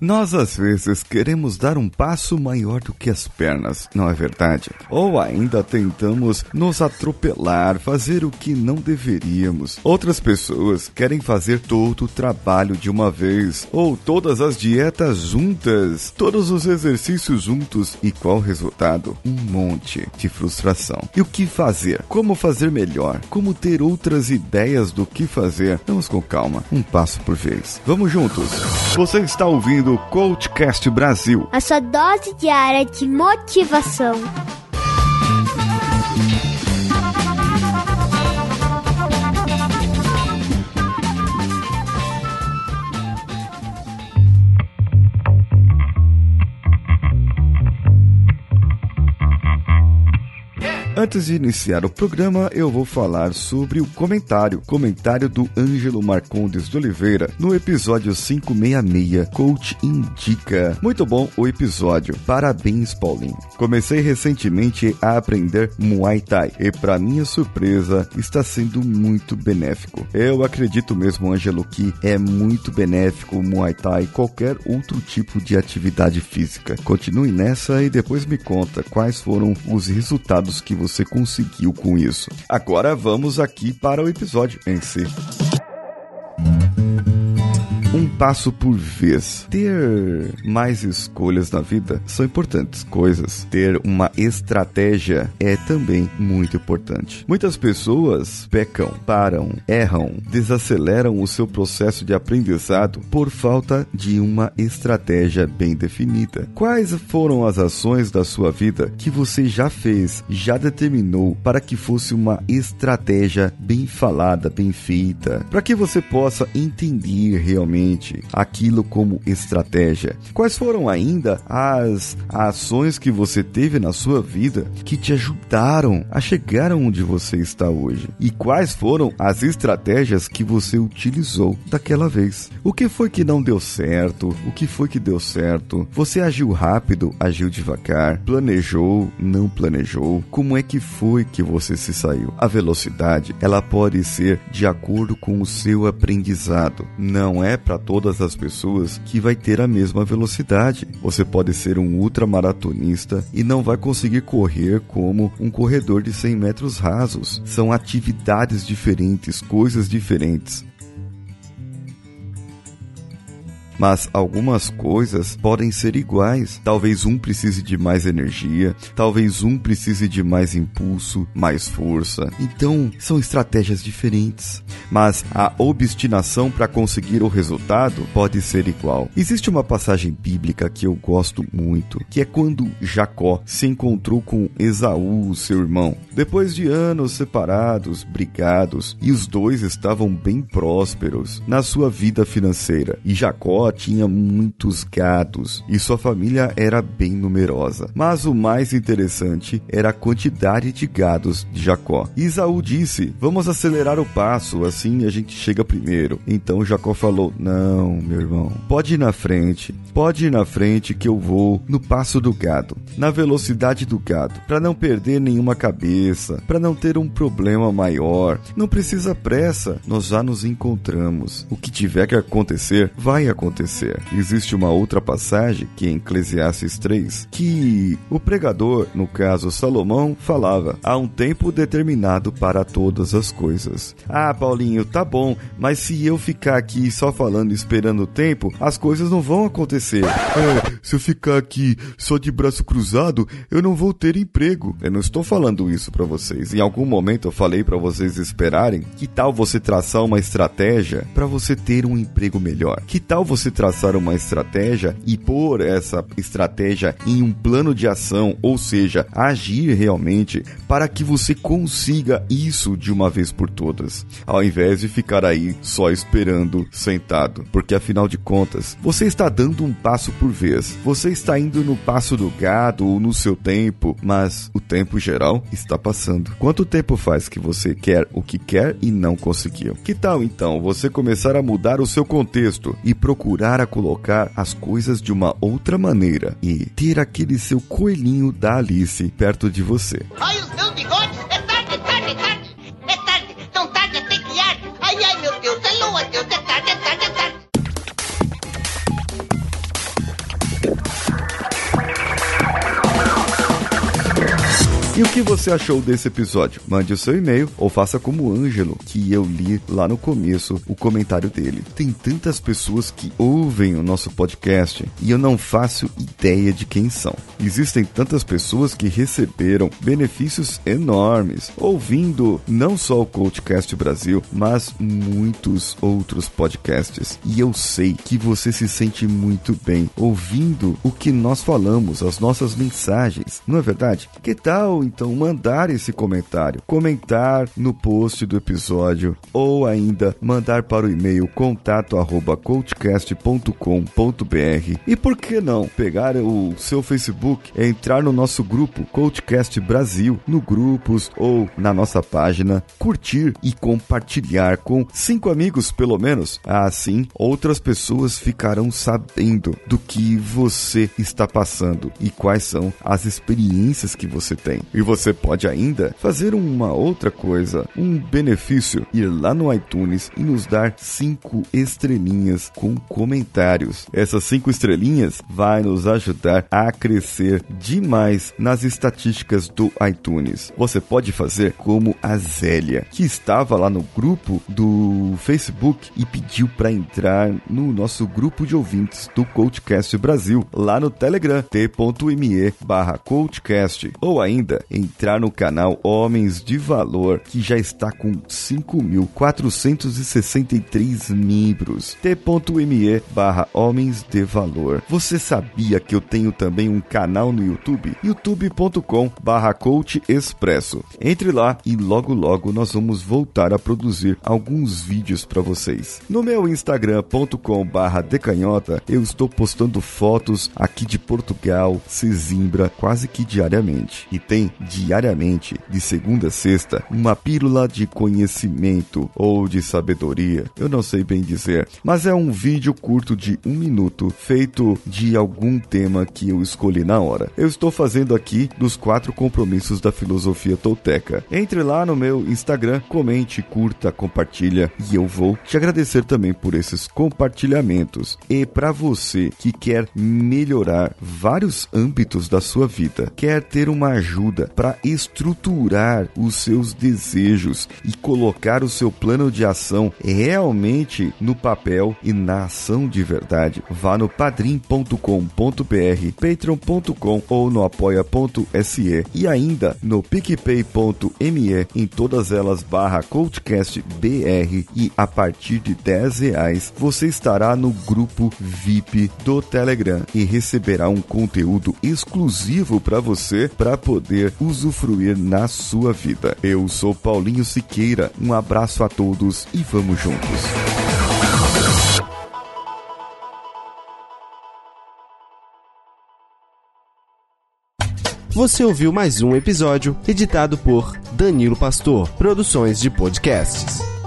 Nós às vezes queremos dar um passo maior do que as pernas, não é verdade? Ou ainda tentamos nos atropelar, fazer o que não deveríamos. Outras pessoas querem fazer todo o trabalho de uma vez, ou todas as dietas juntas, todos os exercícios juntos, e qual resultado? Um monte de frustração. E o que fazer? Como fazer melhor? Como ter outras ideias do que fazer? Vamos com calma, um passo por vez. Vamos juntos. Você está ouvindo do Coachcast Brasil. A sua dose diária de motivação. Antes de iniciar o programa, eu vou falar sobre o comentário, comentário do Ângelo Marcondes de Oliveira, no episódio 566, Coach Indica. Muito bom o episódio. Parabéns, Paulinho. Comecei recentemente a aprender Muay Thai e, para minha surpresa, está sendo muito benéfico. Eu acredito mesmo, Ângelo, que é muito benéfico o Muay Thai e qualquer outro tipo de atividade física. Continue nessa e depois me conta quais foram os resultados que você conseguiu com isso. Agora vamos aqui para o episódio em si passo por vez. Ter mais escolhas na vida são importantes coisas. Ter uma estratégia é também muito importante. Muitas pessoas pecam, param, erram, desaceleram o seu processo de aprendizado por falta de uma estratégia bem definida. Quais foram as ações da sua vida que você já fez, já determinou para que fosse uma estratégia bem falada, bem feita, para que você possa entender realmente aquilo como estratégia? Quais foram ainda as ações que você teve na sua vida que te ajudaram a chegar onde você está hoje? E quais foram as estratégias que você utilizou daquela vez? O que foi que não deu certo? O que foi que deu certo? Você agiu rápido, agiu devagar, planejou, não planejou? Como é que foi que você se saiu? A velocidade, ela pode ser de acordo com o seu aprendizado. Não é para todas as pessoas que vai ter a mesma velocidade. Você pode ser um ultramaratonista e não vai conseguir correr como um corredor de 100 metros rasos. São atividades diferentes, coisas diferentes. mas algumas coisas podem ser iguais. Talvez um precise de mais energia, talvez um precise de mais impulso, mais força. Então, são estratégias diferentes, mas a obstinação para conseguir o resultado pode ser igual. Existe uma passagem bíblica que eu gosto muito, que é quando Jacó se encontrou com Esaú, seu irmão. Depois de anos separados, brigados, e os dois estavam bem prósperos na sua vida financeira, e Jacó tinha muitos gados e sua família era bem numerosa. Mas o mais interessante era a quantidade de gados de Jacó. Isaú disse: Vamos acelerar o passo, assim a gente chega primeiro. Então Jacó falou: Não, meu irmão, pode ir na frente, pode ir na frente que eu vou no passo do gado, na velocidade do gado, para não perder nenhuma cabeça, para não ter um problema maior. Não precisa pressa, nós já nos encontramos. O que tiver que acontecer, vai acontecer acontecer. Existe uma outra passagem, que é em Eclesiastes 3, que o pregador, no caso Salomão, falava: há um tempo determinado para todas as coisas. Ah, Paulinho, tá bom, mas se eu ficar aqui só falando esperando o tempo, as coisas não vão acontecer. É, se eu ficar aqui só de braço cruzado, eu não vou ter emprego. Eu não estou falando isso para vocês. Em algum momento eu falei para vocês esperarem. Que tal você traçar uma estratégia para você ter um emprego melhor? Que tal você você traçar uma estratégia e pôr essa estratégia em um plano de ação, ou seja, agir realmente para que você consiga isso de uma vez por todas, ao invés de ficar aí só esperando sentado, porque afinal de contas, você está dando um passo por vez. Você está indo no passo do gado ou no seu tempo, mas o tempo geral está passando. Quanto tempo faz que você quer o que quer e não conseguiu? Que tal então você começar a mudar o seu contexto e procurar procurar a colocar as coisas de uma outra maneira e ter aquele seu coelhinho da Alice perto de você. Ai, E o que você achou desse episódio? Mande o seu e-mail ou faça como o Ângelo, que eu li lá no começo o comentário dele. Tem tantas pessoas que ouvem o nosso podcast e eu não faço ideia de quem são. Existem tantas pessoas que receberam benefícios enormes ouvindo não só o Coachcast Brasil, mas muitos outros podcasts. E eu sei que você se sente muito bem ouvindo o que nós falamos, as nossas mensagens, não é verdade? Que tal então mandar esse comentário? Comentar no post do episódio ou ainda mandar para o e-mail contato@coachcast.com.br. E por que não pegar o seu Facebook, entrar no nosso grupo Coachcast Brasil, no grupos ou na nossa página, curtir e compartilhar com cinco amigos pelo menos. Assim, outras pessoas ficarão sabendo do que você está passando e quais são as experiências que você tem. E você pode ainda fazer uma outra coisa, um benefício, ir lá no iTunes e nos dar cinco estrelinhas com comentários. Essas cinco estrelinhas vai nos ajudar a crescer demais nas estatísticas do iTunes. Você pode fazer como a Zélia, que estava lá no grupo do Facebook e pediu para entrar no nosso grupo de ouvintes do Coachcast Brasil, lá no Telegram, t.me barra Coachcast, ou ainda entrar no canal Homens de Valor, que já está com 5.463 membros, t.me barra Homens de Valor. Você sabia que eu tenho também um canal no YouTube? youtube.com barra Coach Expresso. Entre lá e logo logo nós vamos voltar a produzir alguns vídeos para vocês. No meu instagram.com barra decanhota eu estou postando fotos aqui de Portugal, Sesimbra, quase que diariamente. E tem diariamente, de segunda a sexta, uma pílula de conhecimento ou de sabedoria, eu não sei bem dizer, mas é um vídeo curto de um minuto feito de algum tema que eu escolhi na hora. Eu estou fazendo aqui dos quatro compromissos da filosofia tolteca. Entre lá no meu Instagram, comente, curta, compartilha e eu vou te agradecer também por esses compartilhamentos. E para você que quer melhorar vários âmbitos da sua vida, quer ter uma ajuda para estruturar os seus desejos e colocar o seu plano de ação realmente no papel e na ação de verdade, vá no padrim.com.br, patreon.com ou no apoia.se e ainda no picpay.me em todas elas barra coachcastbr e a partir de 10 reais você estará no grupo VIP do Telegram e receberá um conteúdo exclusivo para você para usufruir na sua vida. Eu sou Paulinho Siqueira, um abraço a todos e vamos juntos. Você ouviu mais um episódio editado por Danilo Pastor, Produções de Podcasts.